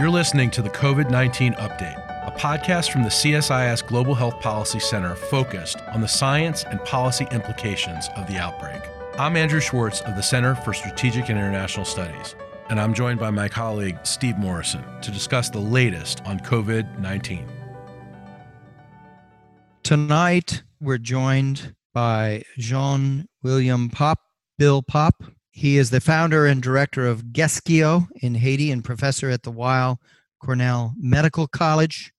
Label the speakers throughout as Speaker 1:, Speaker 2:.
Speaker 1: You're listening to the COVID 19 Update, a podcast from the CSIS Global Health Policy Center focused on the science and policy implications of the outbreak. I'm Andrew Schwartz of the Center for Strategic and International Studies, and I'm joined by my colleague Steve Morrison to discuss the latest on COVID 19.
Speaker 2: Tonight, we're joined by Jean William Pape, Bill Pape, he is the founder and director of GHESKIO in Haiti and professor at the Weill Cornell Medical College.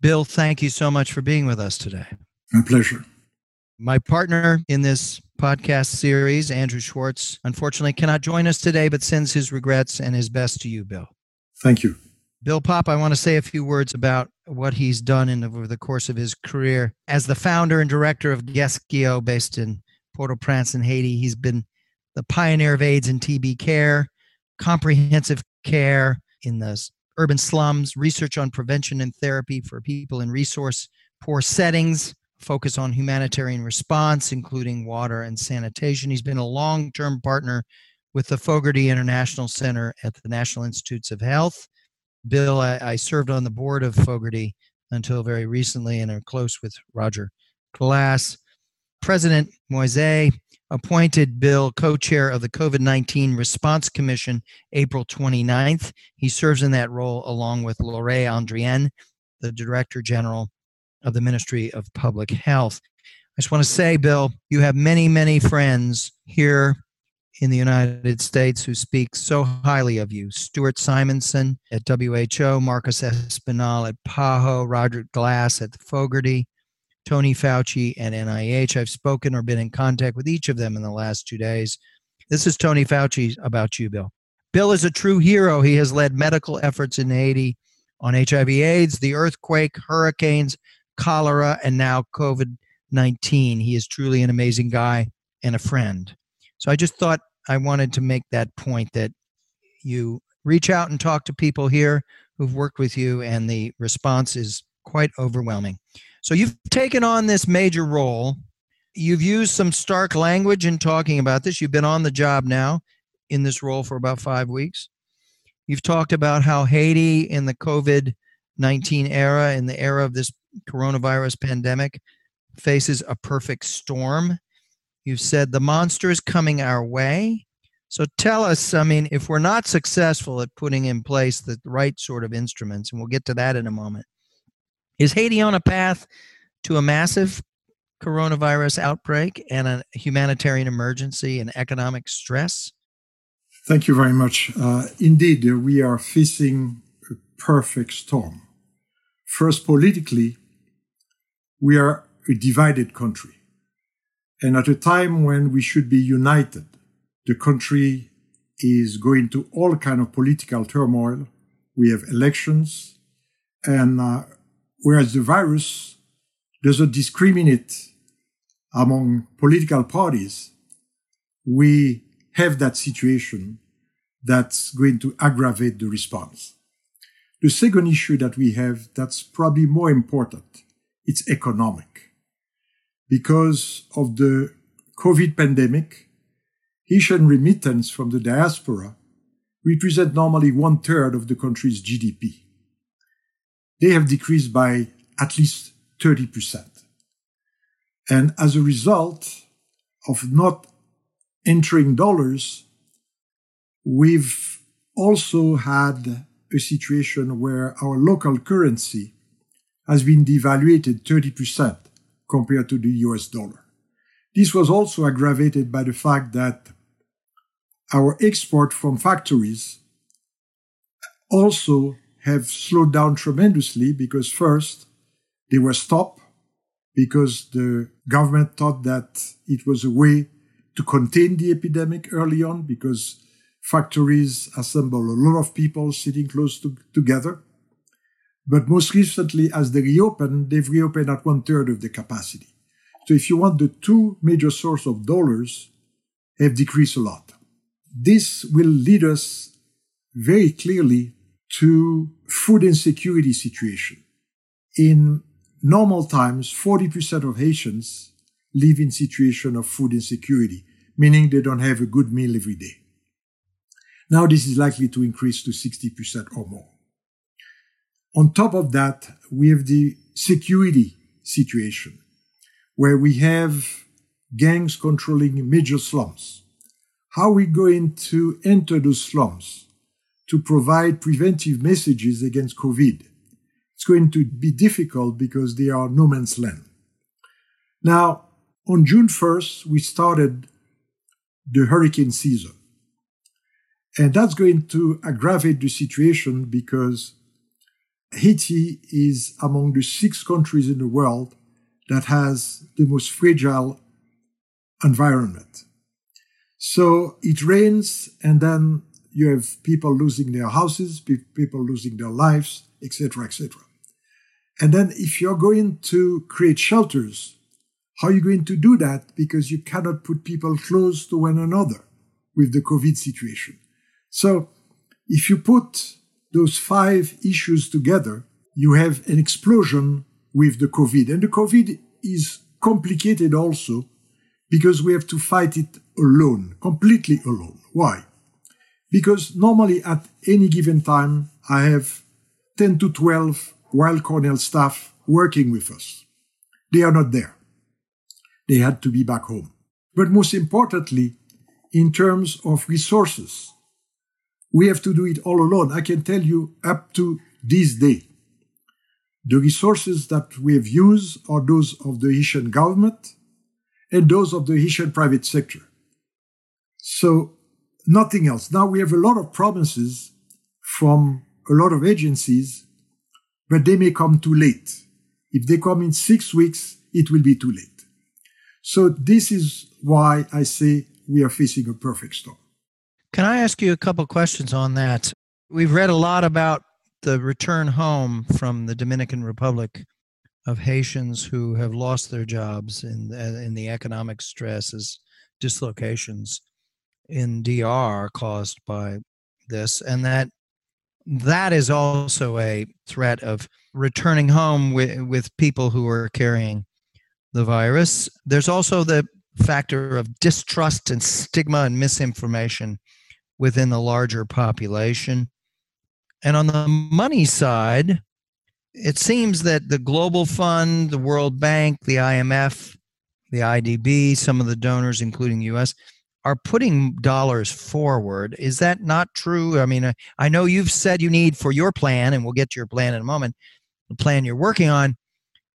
Speaker 2: Bill, thank you so much for being with us today.
Speaker 3: My pleasure.
Speaker 2: My partner in this podcast series, Andrew Schwartz, unfortunately cannot join us today, but sends his regrets and his best to you, Bill.
Speaker 3: Thank you.
Speaker 2: Bill Pape, I want to say a few words about what he's done in over the course of his career. As the founder and director of GHESKIO, based in Port-au-Prince in Haiti, he's been the pioneer of AIDS and TB care, comprehensive care in the urban slums, research on prevention and therapy for people in resource poor settings, focus on humanitarian response, including water and sanitation. He's been a long term partner with the Fogarty International Center at the National Institutes of Health. Bill, I, I served on the board of Fogarty until very recently and are close with Roger Glass. President Moise appointed Bill co chair of the COVID 19 Response Commission April 29th. He serves in that role along with Laure Adrien, the Director General of the Ministry of Public Health. I just want to say, Bill, you have many, many friends here in the United States who speak so highly of you. Stewart Simonson at WHO, Marcos Espinal at PAHO, Roger Glass at the Fogarty, Tony Fauci and NIH. I've spoken or been in contact with each of them in the last two days. This is Tony Fauci about you, Bill. Bill is a true hero. He has led medical efforts in Haiti on HIV AIDS, the earthquake, hurricanes, cholera, and now COVID 19. He is truly an amazing guy and a friend. So I just thought I wanted to make that point that you reach out and talk to people here who've worked with you, and the response is quite overwhelming. So you've taken on this major role. You've used some stark language in talking about this. You've been on the job now in this role for about five weeks. You've talked about how Haiti in the COVID 19 era, in the era of this coronavirus pandemic, faces a perfect storm. You've said the monster is coming our way. So tell us, I mean, if we're not successful at putting in place the right sort of instruments, and we'll get to that in a moment, is Haiti on a path to a massive coronavirus outbreak and a humanitarian emergency and economic stress?
Speaker 3: Thank you very much. Uh, indeed, we are facing a perfect storm. First, politically, we are a divided country. And at a time when we should be united, the country is going to all kind of political turmoil. We have elections, and uh, whereas the virus doesn't discriminate among political parties, we have that situation that's going to aggravate the response. The second issue that we have that's probably more important, it's economic. Because of the COVID pandemic, Haitian remittance from the diaspora represent normally one third of the country's GDP they have decreased by at least 30%. And as a result of not entering dollars, we've also had a situation where our local currency has been devaluated 30% compared to the US dollar. This was also aggravated by the fact that our export from factories also have slowed down tremendously because first they were stopped because the government thought that it was a way to contain the epidemic early on because factories assemble a lot of people sitting close to, together. But most recently, as they reopen, they've reopened at one third of the capacity. So if you want, the two major source of dollars have decreased a lot. This will lead us very clearly to food insecurity situation. In normal times, 40% of Haitians live in situation of food insecurity, meaning they don't have a good meal every day. Now this is likely to increase to 60% or more. On top of that, we have the security situation where we have gangs controlling major slums. How are we going to enter those slums to provide preventive messages against COVID? It's going to be difficult because they are no man's land. Now, on June 1st, we started the hurricane season. And that's going to aggravate the situation because Haiti is among the six countries in the world that has the most fragile environment. So it rains and then you have people losing their houses, people losing their lives, etc., etc. And then if you're going to create shelters, how are you going to do that? Because you cannot put people close to one another with the COVID situation. So if you put those five issues together, you have an explosion with the COVID. And the COVID is complicated also because we have to fight it alone, completely alone. Why? Because normally at any given time, I have 10 to 12 Weill Cornell staff working with us. They are not there. They had to be back home. But most importantly, in terms of resources, we have to do it all alone. I can tell you up to this day, the resources that we have used are those of the Haitian government and those of the Haitian private sector. So nothing else. Now we have a lot of promises from a lot of agencies, but they may come too late. If they come in six weeks, it will be too late. So this is why I say we are facing a perfect storm.
Speaker 2: Can I ask you a couple questions on that? We've read a lot about the return home from the Dominican Republic of Haitians who have lost their jobs in the, in the economic stresses, dislocations in DR caused by this, and that that is also a threat of returning home with, with people who are carrying the virus. There's also the factor of distrust and stigma and misinformation within the larger population. And on the money side, it seems that the Global Fund, the World Bank, the IMF, the IDB, some of the donors, including US, are putting dollars forward. Is that not true? I mean, I know you've said you need for your plan, and we'll get to your plan in a moment, the plan you're working on,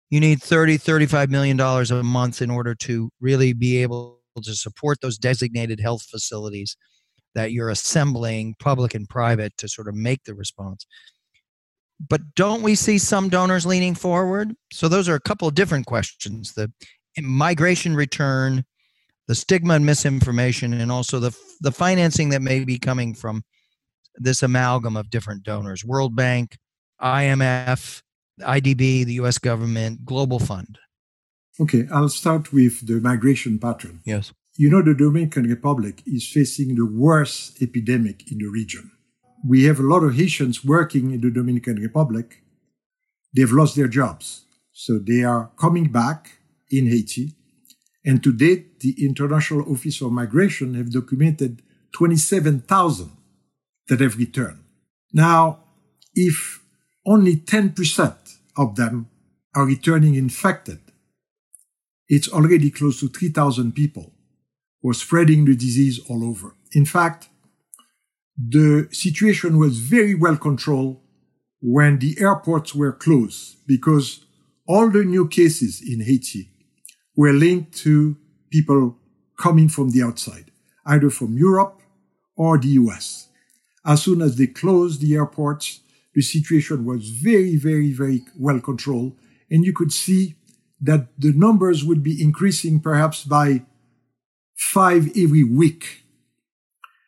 Speaker 2: you need 30, 35 million dollars a month in order to really be able to support those designated health facilities that you're assembling, public and private, to sort of make the response. But don't we see some donors leaning forward? So those are a couple of different questions: the migration return, the stigma and misinformation, and also the the financing that may be coming from this amalgam of different donors: World Bank, IMF, IDB, the U.S. government, Global Fund.
Speaker 3: Okay, I'll start with the migration pattern.
Speaker 2: Yes.
Speaker 3: You know, the Dominican Republic is facing the worst epidemic in the region. We have a lot of Haitians working in the Dominican Republic. They've lost their jobs. So they are coming back in Haiti. And to date, the International Office of Migration have documented 27,000 that have returned. Now, if only 10% of them are returning infected, it's already close to 3,000 people were spreading the disease all over. In fact, the situation was very well controlled when the airports were closed because all the new cases in Haiti were linked to people coming from the outside, either from Europe or the US. As soon as they closed the airports, the situation was very, very, very well controlled. And you could see that the numbers would be increasing perhaps by five every week.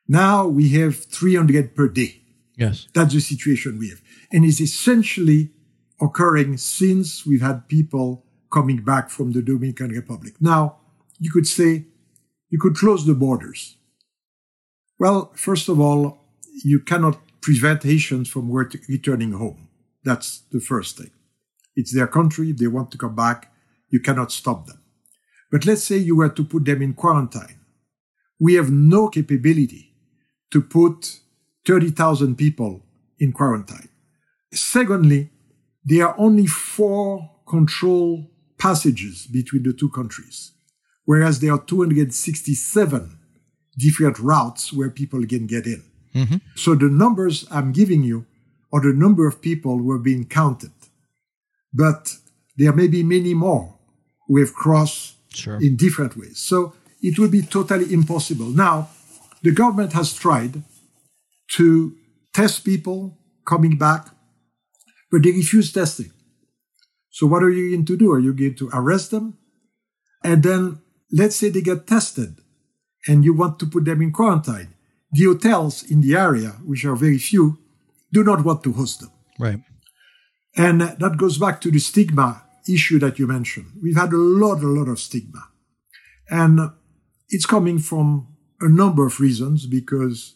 Speaker 3: Now we have 300 per day.
Speaker 2: Yes.
Speaker 3: That's the situation we have. And it's essentially occurring since we've had people coming back from the Dominican Republic. Now, you could say you could close the borders. Well, first of all, you cannot prevent Haitians from returning home. That's the first thing. It's their country. They want to come back, you cannot stop them. But let's say you were to put them in quarantine. We have no capability to put 30,000 people in quarantine. Secondly, there are only four control passages between the two countries, whereas there are 267 different routes where people can get in. Mm-hmm. So the numbers I'm giving you are the number of people who have been counted. But there may be many more who have crossed sure. in different ways. So it would be totally impossible. Now, the government has tried to test people coming back, but they refuse testing. So what are you going to do? Are you going to arrest them? And then let's say they get tested and you want to put them in quarantine. The hotels in the area, which are very few, do not want to host them.
Speaker 2: Right.
Speaker 3: And that goes back to the stigma issue that you mentioned. We've had a lot, a lot of stigma. And it's coming from a number of reasons because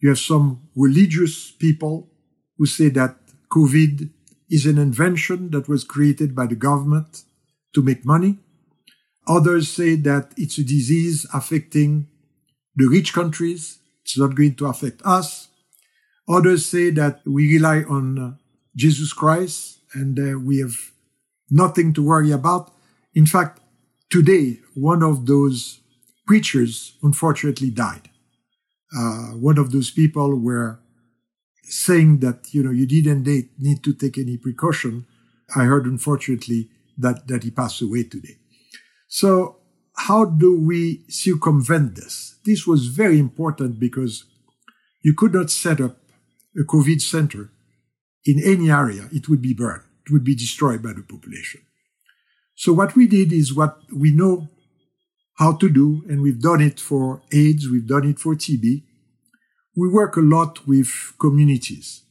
Speaker 3: you have some religious people who say that COVID is an invention that was created by the government to make money. Others say that it's a disease affecting the rich countries. It's not going to affect us. Others say that we rely on uh, Jesus Christ and uh, we have nothing to worry about. In fact, today, one of those preachers unfortunately died. Uh, one of those people were saying that, you know, you didn't need to take any precaution. I heard, unfortunately, that, that he passed away today. So how do we circumvent this? This was very important because you could not set up a COVID center in any area. It would be burned. It would be destroyed by the population. So what we did is what we know how to do, and we've done it for AIDS, we've done it for TB. We work a lot with communities.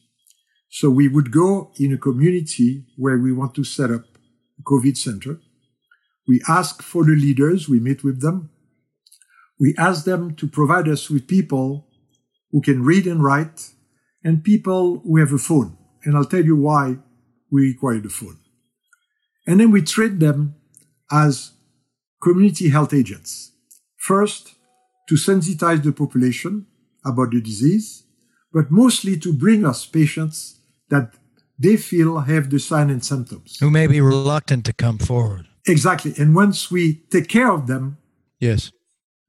Speaker 3: So we would go in a community where we want to set up a COVID center. We ask for the leaders, we meet with them. We ask them to provide us with people who can read and write and people who have a phone. And I'll tell you why we require the phone. And then we treat them as community health agents. First, to sensitize the population about the disease, but mostly to bring us patients that they feel have the sign and symptoms.
Speaker 2: Who may be reluctant to come forward.
Speaker 3: Exactly. And once we take care of them,
Speaker 2: yes,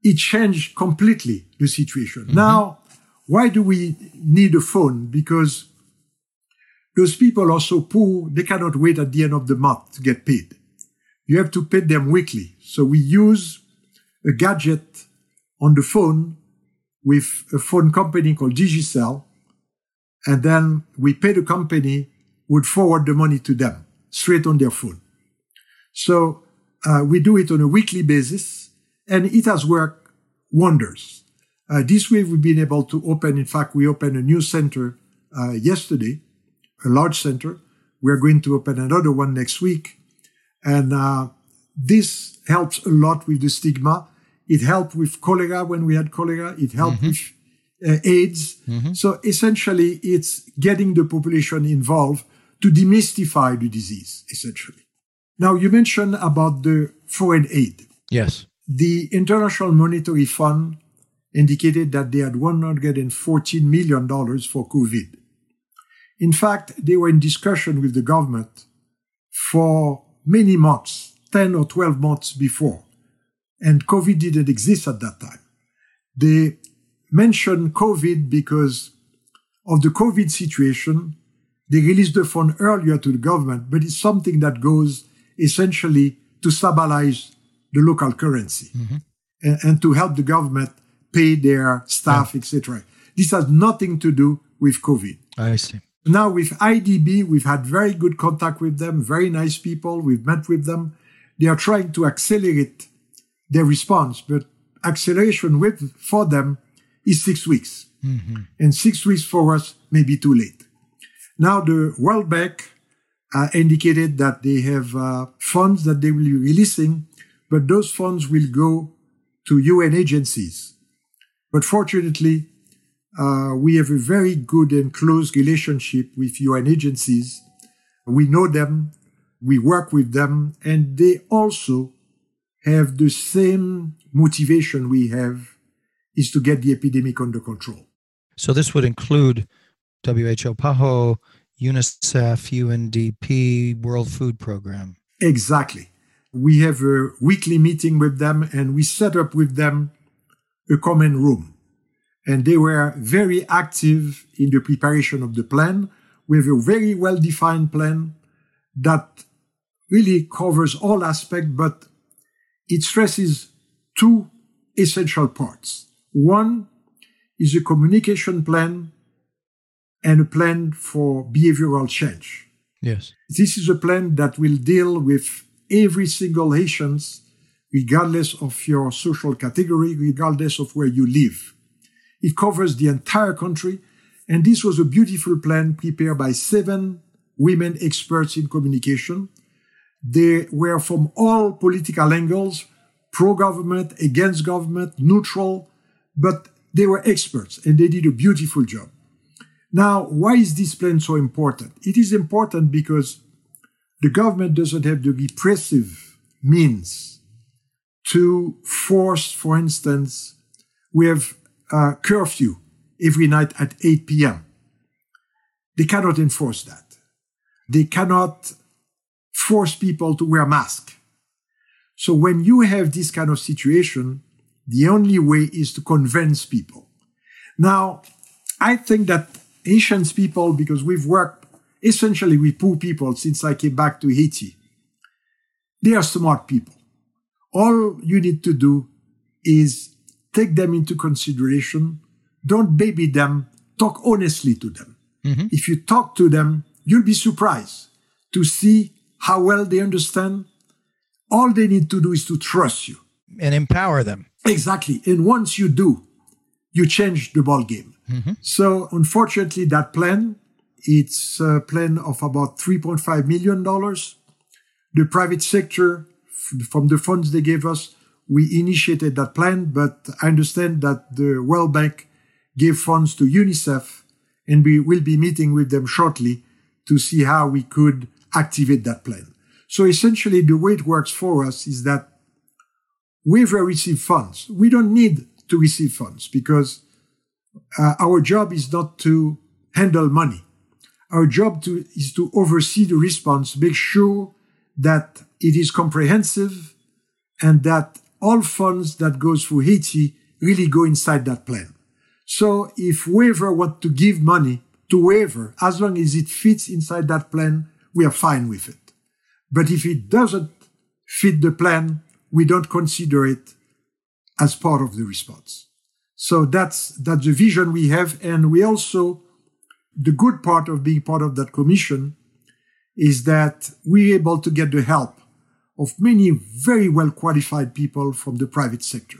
Speaker 3: it changed completely the situation. Mm-hmm. Now, why do we need a phone? Because those people are so poor, they cannot wait at the end of the month to get paid. You have to pay them weekly. So we use a gadget on the phone with a phone company called Digicel. And then we pay the company, would forward the money to them straight on their phone. So uh, we do it on a weekly basis and it has worked wonders. Uh, this way we've been able to open, in fact, we opened a new center uh, yesterday a large center. We're going to open another one next week. And uh, this helps a lot with the stigma. It helped with cholera when we had cholera. It helped mm-hmm. with uh, AIDS. Mm-hmm. So essentially, it's getting the population involved to demystify the disease, essentially. Now, you mentioned about the foreign aid.
Speaker 2: Yes.
Speaker 3: The International Monetary Fund indicated that they had $114 million for COVID. In fact, they were in discussion with the government for many months, 10 or 12 months before. And COVID didn't exist at that time. They mentioned COVID because of the COVID situation. They released the fund earlier to the government, but it's something that goes essentially to stabilize the local currency mm-hmm. and, and, to help the government pay their staff, yeah. etc. This has nothing to do with COVID.
Speaker 2: I see.
Speaker 3: Now with IDB, we've had very good contact with them, very nice people. We've met with them. They are trying to accelerate their response, but acceleration with for them is six weeks. Mm-hmm. And six weeks for us may be too late. Now the World Bank uh, indicated that they have uh, funds that they will be releasing, but those funds will go to UN agencies. But fortunately, uh, we have a very good and close relationship with UN agencies. We know them, we work with them, and they also have the same motivation we have is to get the epidemic under control.
Speaker 2: So this would include WHO PAHO, UNICEF, UNDP, World Food Program.
Speaker 3: Exactly. We have a weekly meeting with them and we set up with them a common room. And they were very active in the preparation of the plan. We have a very well defined plan that really covers all aspects, but it stresses two essential parts. One is a communication plan and a plan for behavioral change.
Speaker 2: Yes.
Speaker 3: This is a plan that will deal with every single Haitians, regardless of your social category, regardless of where you live. It covers the entire country, and this was a beautiful plan prepared by seven women experts in communication. They were from all political angles, pro-government, against government, neutral, but they were experts and they did a beautiful job. Now, why is this plan so important? It is important because the government doesn't have the repressive means to force, for instance, we have a curfew every night at 8 p.m. They cannot enforce that. They cannot force people to wear masks. So when you have this kind of situation, the only way is to convince people. Now, I think that Haitian people, because we've worked essentially with poor people since I came back to Haiti, they are smart people. All you need to do is take them into consideration. Don't baby them. Talk honestly to them. Mm-hmm. If you talk to them, you'll be surprised to see how well they understand. All they need to do is to trust you
Speaker 2: and empower them.
Speaker 3: Exactly. And once you do, you change the ball game. Mm-hmm. So unfortunately, that plan, it's a plan of about $3.5 million. The private sector, from the funds they gave us, we initiated that plan, but I understand that the World Bank gave funds to UNICEF and we will be meeting with them shortly to see how we could activate that plan. So essentially, the way it works for us is that we've received funds. We don't need to receive funds because uh, our job is not to handle money. Our job to, is to oversee the response, make sure that it is comprehensive and that all funds that goes for Haiti really go inside that plan. So if whoever want to give money to whoever, as long as it fits inside that plan, we are fine with it. But if it doesn't fit the plan, we don't consider it as part of the response. So that's, that's the vision we have. And we also, the good part of being part of that commission is that we're able to get the help of many very well qualified people from the private sector.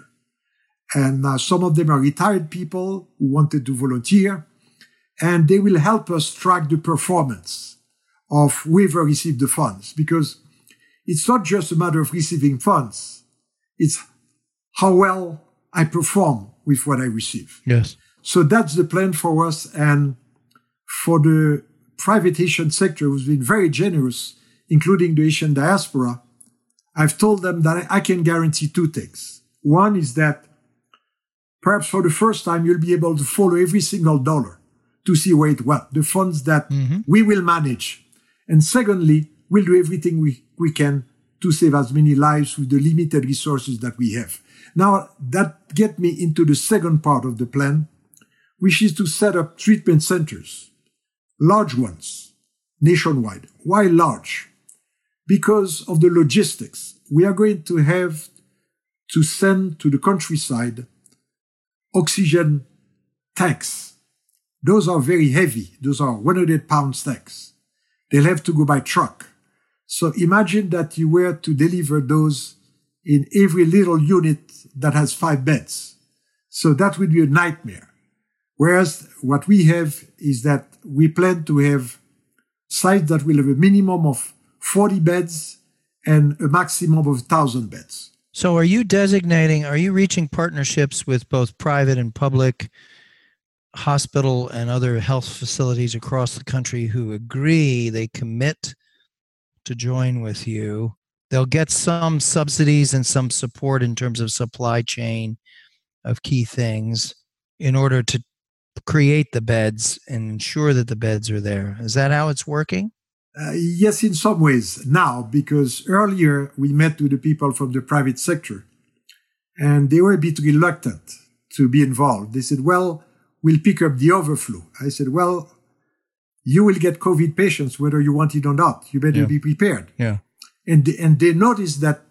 Speaker 3: And uh, some of them are retired people who wanted to volunteer, and they will help us track the performance of whoever received the funds because it's not just a matter of receiving funds. It's how well I perform with what I receive.
Speaker 2: Yes.
Speaker 3: So that's the plan for us. And for the private Haitian sector, who's been very generous, including the Haitian diaspora, I've told them that I can guarantee two things. One is that perhaps for the first time, you'll be able to follow every single dollar to see where it went, the funds that mm-hmm. we will manage. And secondly, we'll do everything we, we can to save as many lives with the limited resources that we have. Now, that get me into the second part of the plan, which is to set up treatment centers, large ones, nationwide. Why large? Because of the logistics. We are going to have to send to the countryside oxygen tanks. Those are very heavy. Those are 100 pound tanks. They'll have to go by truck. So imagine that you were to deliver those in every little unit that has five beds. So that would be a nightmare. Whereas what we have is that we plan to have sites that will have a minimum of 40 beds and a maximum of 1,000 beds.
Speaker 2: So are you designating, are you reaching partnerships with both private and public hospital and other health facilities across the country who agree they commit to join with you. They'll get some subsidies and some support in terms of supply chain of key things in order to create the beds and ensure that the beds are there. Is that how it's working?
Speaker 3: Uh, yes, in some ways now, because earlier we met with the people from the private sector and they were a bit reluctant to be involved. They said, well, we'll pick up the overflow. I said, well, you will get COVID patients whether you want it or not. You better
Speaker 2: Yeah.
Speaker 3: be prepared.
Speaker 2: Yeah.
Speaker 3: And they, and they noticed that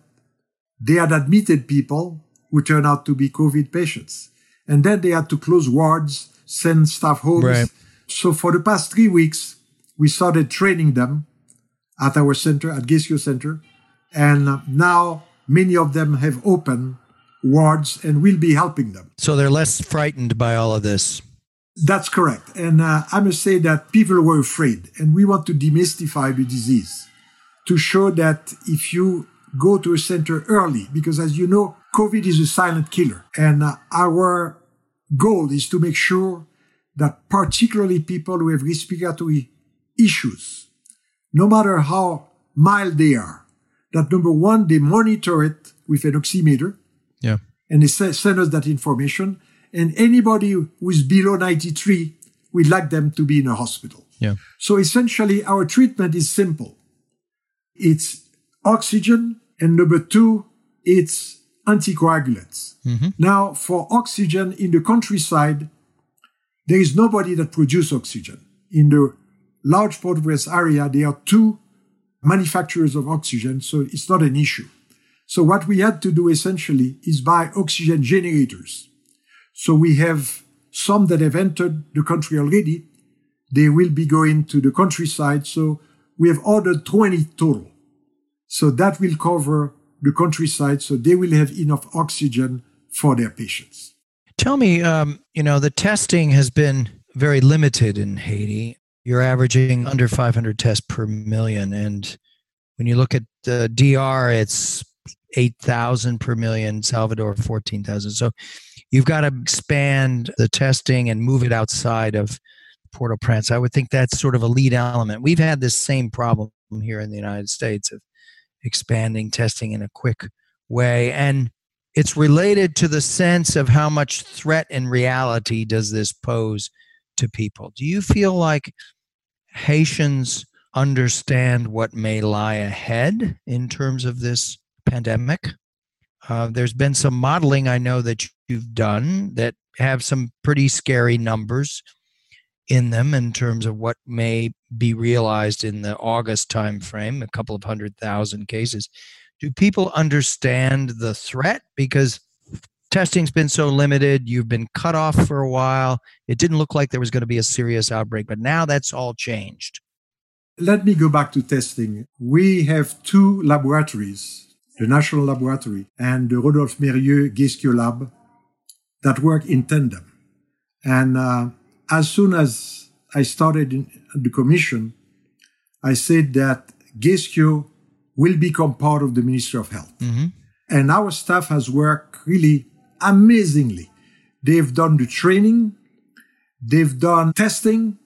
Speaker 3: they had admitted people who turned out to be COVID patients. And then they had to close wards, send staff homes.
Speaker 2: Right.
Speaker 3: So for the past three weeks, we started training them at our center, at GHESKIO Center. And now many of them have opened wards and we'll be helping them.
Speaker 2: So they're less frightened by all of this.
Speaker 3: That's correct. And uh, I must say that people were afraid, and we want to demystify the disease to show that if you go to a center early, because as you know, COVID is a silent killer. And uh, our goal is to make sure that particularly people who have respiratory issues, no matter how mild they are, that number one, they monitor it with an oximeter
Speaker 2: Yeah.
Speaker 3: and they se- send us that information. And anybody who is below 93, we'd like them to be in a hospital.
Speaker 2: Yeah.
Speaker 3: So essentially, our treatment is simple. It's oxygen, and number two, it's anticoagulants. Mm-hmm. Now, for oxygen in the countryside, there is nobody that produces oxygen. In the large Port-au-Prince area, there are two manufacturers of oxygen, so it's not an issue. So what we had to do essentially is buy oxygen generators. So we have some that have entered the country already. They will be going to the countryside. So we have ordered 20 total. So that will cover the countryside. So they will have enough oxygen for their patients.
Speaker 2: Tell me, um, you know, the testing has been very limited in Haiti. You're averaging under 500 tests per million. And when you look at the DR, it's 8,000 per million, Salvador, 14,000. So you've got to expand the testing and move it outside of Port au Prince. I would think that's sort of a lead element. We've had this same problem here in the United States of expanding testing in a quick way. And it's related to the sense of how much threat and reality does this pose to people. Do you feel like Haitians understand what may lie ahead in terms of this pandemic? Uh, there's been some modeling I know that you've done that have some pretty scary numbers in them in terms of what may be realized in the August timeframe, a couple of hundred thousand cases. Do people understand the threat? Because testing's been so limited, you've been cut off for a while. It didn't look like there was going to be a serious outbreak, but now that's all changed.
Speaker 3: Let me go back to testing. We have two laboratories, the National Laboratory and the Rodolphe Mérieux GHESKIO Lab, that work in tandem. And uh, as soon as I started in the commission, I said that GHESKIO will become part of the Ministry of Health. And our staff has worked really amazingly. They've done the training, they've done testing,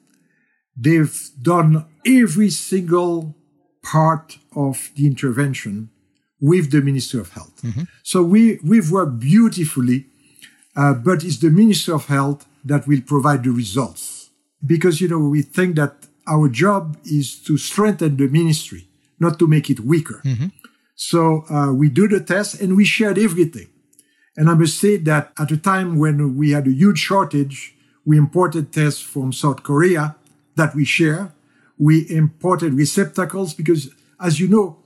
Speaker 3: they've done every single part of the intervention with the Ministry of Health. So we, we've worked beautifully, uh, but it's the Ministry of Health that will provide the results. Because, you know, we think that our job is to strengthen the ministry, not to make it weaker. So uh, we do the test and we shared everything. And I must say that at a time when we had a huge shortage, we imported tests from South Korea that we share. We imported receptacles because, as you know,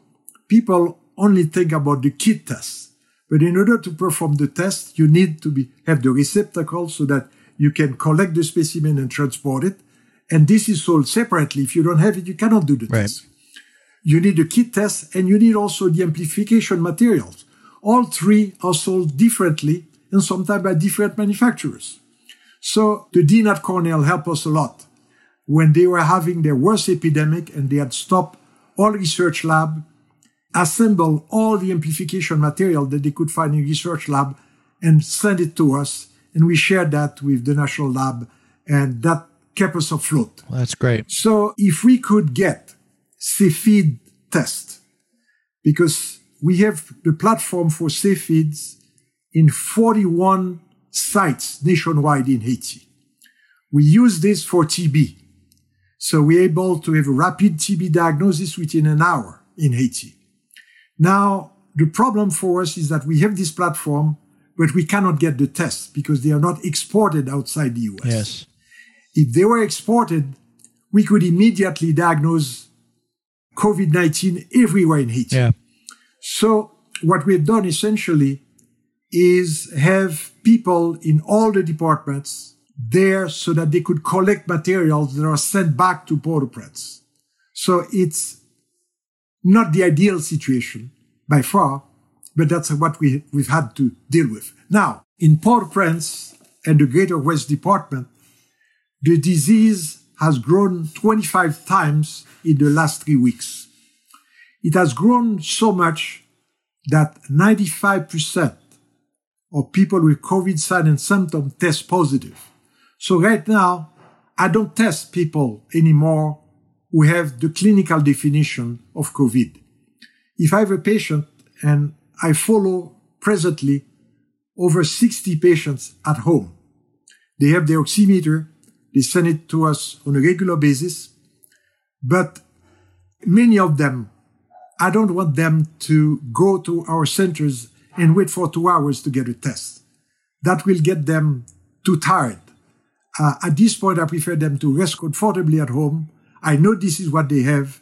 Speaker 3: people only think about the kit test. But in order to perform the test, you need to be, have the receptacle so that you can collect the specimen and transport it. And this is sold separately. If you don't have it, you cannot do the
Speaker 2: Right.
Speaker 3: test. You need a kit test and you need also the amplification materials. All three are sold differently and sometimes by different manufacturers. So the dean at Cornell helped us a lot when they were having their worst epidemic and they had stopped all research lab, assemble all the amplification material that they could find in research lab and send it to us. And we shared that with the national lab and that kept us afloat.
Speaker 2: Well, that's great.
Speaker 3: So if we could get Cepheid test, because we have the platform for Cepheids in 41 sites nationwide in Haiti. We use this for TB. So we're able to have a rapid TB diagnosis within an hour in Haiti. Now, the problem for us is that we have this platform, but we cannot get the tests because they are not exported outside the US.
Speaker 2: Yes.
Speaker 3: If they were exported, we could immediately diagnose COVID 19 everywhere in Haiti.
Speaker 2: Yeah.
Speaker 3: So, what we've done essentially is have people in all the departments there so that they could collect materials that are sent back to Port-au-Prince. So it's not the ideal situation by far, but that's what we, we've had to deal with. Now, in Port-au-Prince and the Greater West Department, the disease has grown 25 times in the last three weeks. It has grown so much that 95% of people with COVID signs and symptoms test positive. So right now, I don't test people anymore who have the clinical definition of COVID. If I have a patient and I follow presently over 60 patients at home, they have the oximeter, they send it to us on a regular basis, but many of them, I don't want them to go to our centers and wait for two hours to get a test. That will get them too tired. Uh, at this point, I prefer them to rest comfortably at home. I know this is what they have,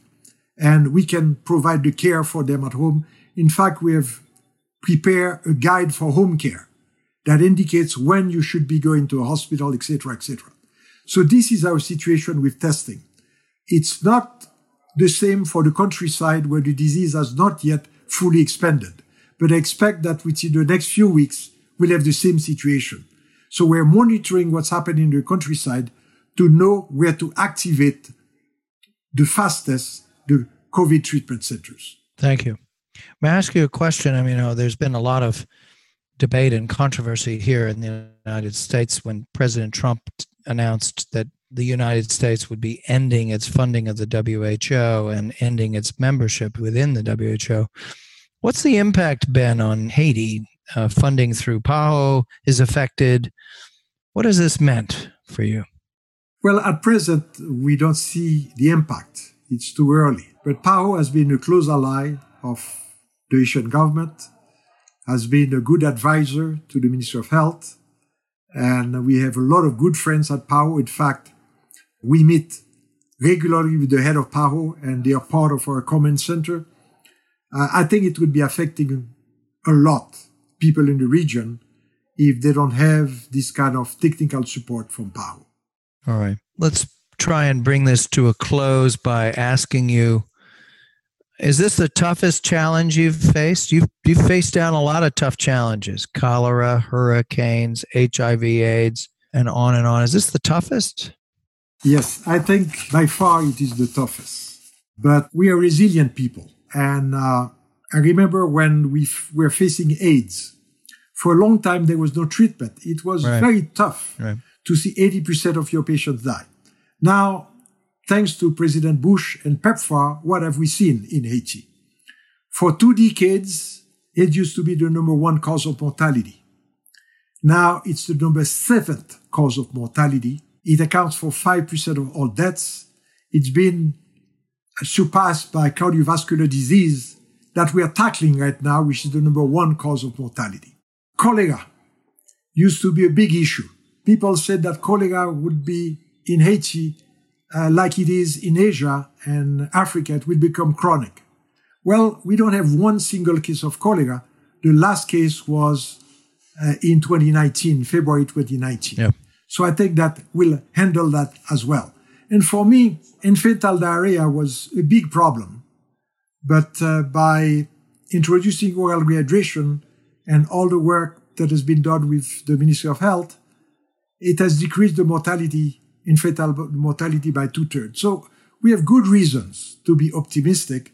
Speaker 3: and we can provide the care for them at home. In fact, we have prepared a guide for home care that indicates when you should be going to a hospital, etc., etc. So this is our situation with testing. It's not the same for the countryside where the disease has not yet fully expanded. But I expect that within the next few weeks, we'll have the same situation. So we're monitoring what's happening in the countryside to know where to activate the fastest the COVID treatment centers.
Speaker 2: Thank you. May I ask you a question? I mean, you know, there's been a lot of debate and controversy here in the United States when President Trump announced that the United States would be ending its funding of the WHO and ending its membership within the WHO. What's the impact been on Haiti? Uh, funding through PAHO is affected. What has this meant for you?
Speaker 3: Well, at present, we don't see the impact. It's too early. But PAHO has been a close ally of the Haitian government, has been a good advisor to the Minister of Health, and we have a lot of good friends at PAHO. In fact, we meet regularly with the head of PAHO, and they are part of our common center uh, I think it would be affecting a lot people in the region if they don't have this kind of technical support from PAHO.
Speaker 2: All right. Let's try and bring this to a close by asking you is this the toughest challenge you've faced? You've, you've faced down a lot of tough challenges cholera, hurricanes, HIV, AIDS, and on and on. Is this the toughest?
Speaker 3: Yes, I think by far it is the toughest. But we are resilient people. And uh, I remember when we f- were facing AIDS, for a long time there was no treatment. It was right. very tough right. To see 80% of your patients die. Now, thanks to President Bush and PEPFAR, what have we seen in Haiti? For two decades, it used to be the number one cause of mortality. Now it's the number seventh cause of mortality. It accounts for 5% of all deaths. It's been surpassed by cardiovascular disease that we are tackling right now, which is the number one cause of mortality. Cholera used to be a big issue. People said that cholera would be in Haiti uh, like it is in Asia and Africa, it will become chronic. Well, we don't have one single case of cholera. The last case was uh, in 2019, February 2019. Yeah. So I think that we'll handle that as well. And for me, infantile diarrhea was a big problem. But uh, by introducing oral rehydration and all the work that has been done with the Ministry of Health, it has decreased the mortality, infantile mortality by two thirds. So we have good reasons to be optimistic.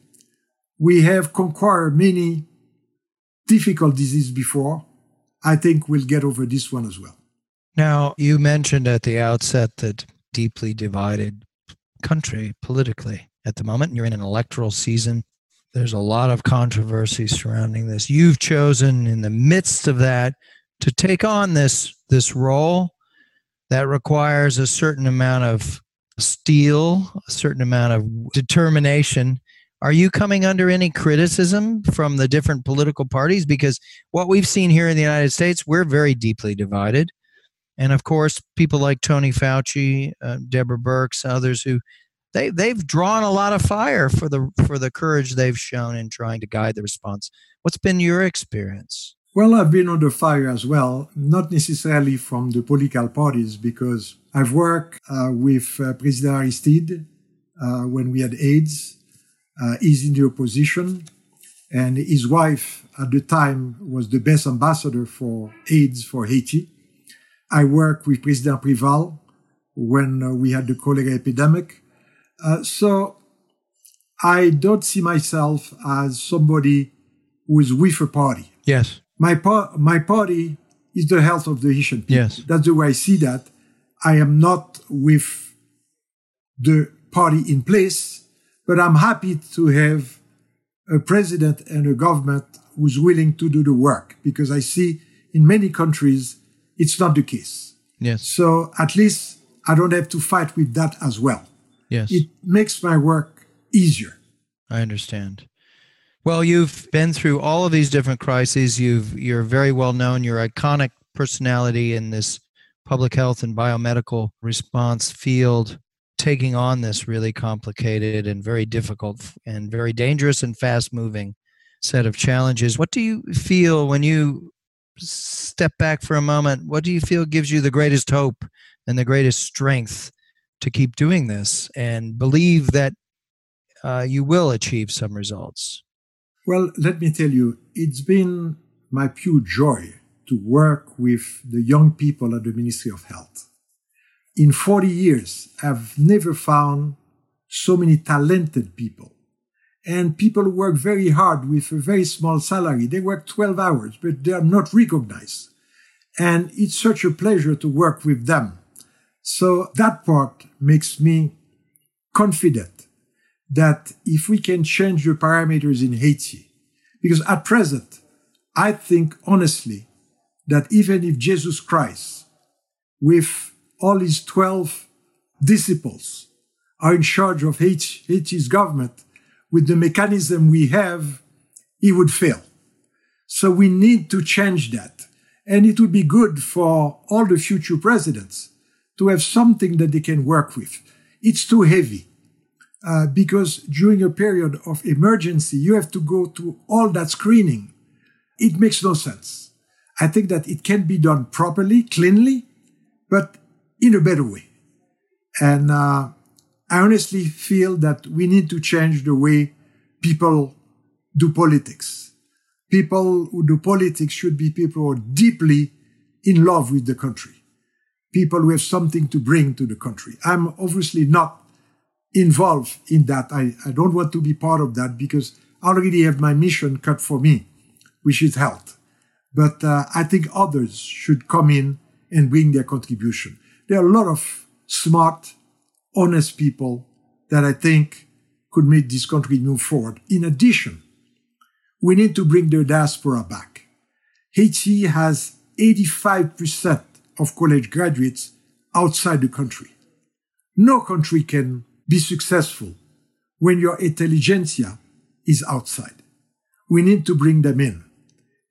Speaker 3: We have conquered many difficult diseases before. I think we'll get over this one as well.
Speaker 2: Now, you mentioned at the outset that deeply divided country politically at the moment. You're in an electoral season. There's a lot of controversy surrounding this. You've chosen in the midst of that to take on this this role. That requires a certain amount of steel, a certain amount of determination. Are you coming under any criticism from the different political parties? Because what we've seen here in the United States, we're very deeply divided. And of course, people like Tony Fauci, uh, Deborah Birx, others who they they've drawn a lot of fire for the for the courage they've shown in trying to guide the response. What's been your experience?
Speaker 3: Well, I've been under fire as well, not necessarily from the political parties, because I've worked uh, with uh, President Aristide uh, when we had AIDS. Uh, he's in the opposition, and his wife at the time was the best ambassador for AIDS for Haiti. I worked with President Préval when uh, we had the cholera epidemic. Uh, so I don't see myself as somebody who is with a party.
Speaker 2: Yes
Speaker 3: my, par- my party is the health of the Haitian people.
Speaker 2: Yes.
Speaker 3: That's the way I see that. I am not with the party in place, but I'm happy to have a president and a government who's willing to do the work because I see in many countries it's not the case.
Speaker 2: Yes.
Speaker 3: So at least I don't have to fight with that as well.
Speaker 2: Yes.
Speaker 3: It makes my work easier.
Speaker 2: I understand. Well, you've been through all of these different crises. You've you're very well known. You're iconic personality in this public health and biomedical response field, taking on this really complicated and very difficult and very dangerous and fast moving set of challenges. What do you feel when you step back for a moment? What do you feel gives you the greatest hope and the greatest strength to keep doing this and believe that uh, you will achieve some results?
Speaker 3: Well, let me tell you, it's been my pure joy to work with the young people at the Ministry of Health. In 40 years, I've never found so many talented people. And people work very hard with a very small salary. They work 12 hours, but they are not recognized. And it's such a pleasure to work with them. So that part makes me confident that if we can change the parameters in Haiti, because at present, I think honestly that even if Jesus Christ, with all his 12 disciples, are in charge of Haiti's government, with the mechanism we have, he would fail. So we need to change that. And it would be good for all the future presidents to have something that they can work with. It's too heavy uh, because during a period of emergency, you have to go to all that screening. It makes no sense. I think that it can be done properly, cleanly, but in a better way. And uh, I honestly feel that we need to change the way people do politics. People who do politics should be people who are deeply in love with the country, people who have something to bring to the country. I'm obviously not involved in that. I, I don't want to be part of that because I already have my mission cut for me, which is health. But uh, I think others should come in and bring their contribution. There are a lot of smart, honest people that I think could make this country move forward. In addition, we need to bring the diaspora back. Haiti has 85% of college graduates outside the country. No country can be successful when your intelligentsia is outside. We need to bring them in.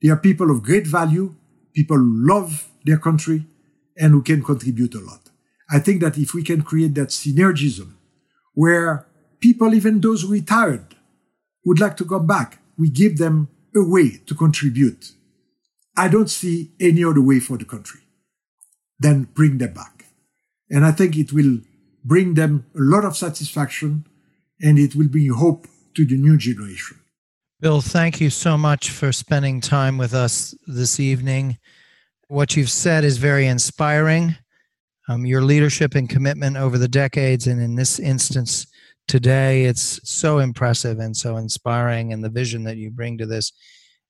Speaker 3: They are people of great value, people who love their country, and who can contribute a lot. I think that if we can create that synergism where people, even those retired, would like to come back, we give them a way to contribute. I don't see any other way for the country than bring them back. And I think it will bring them a lot of satisfaction and it will bring hope to the new generation.
Speaker 2: Bill, thank you so much for spending time with us this evening. What you've said is very inspiring. Um, your leadership and commitment over the decades, and in this instance today, it's so impressive and so inspiring, and the vision that you bring to this.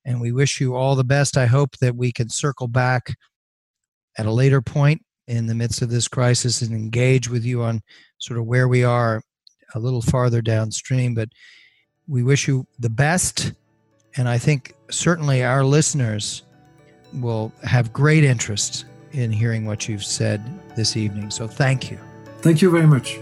Speaker 2: And we wish you all the best. I hope that we can circle back at a later point in the midst of this crisis and engage with you on sort of where we are a little farther downstream. But we wish you the best. And I think certainly our listeners will have great interest in hearing what you've said this evening. So thank you.
Speaker 3: Thank you very much.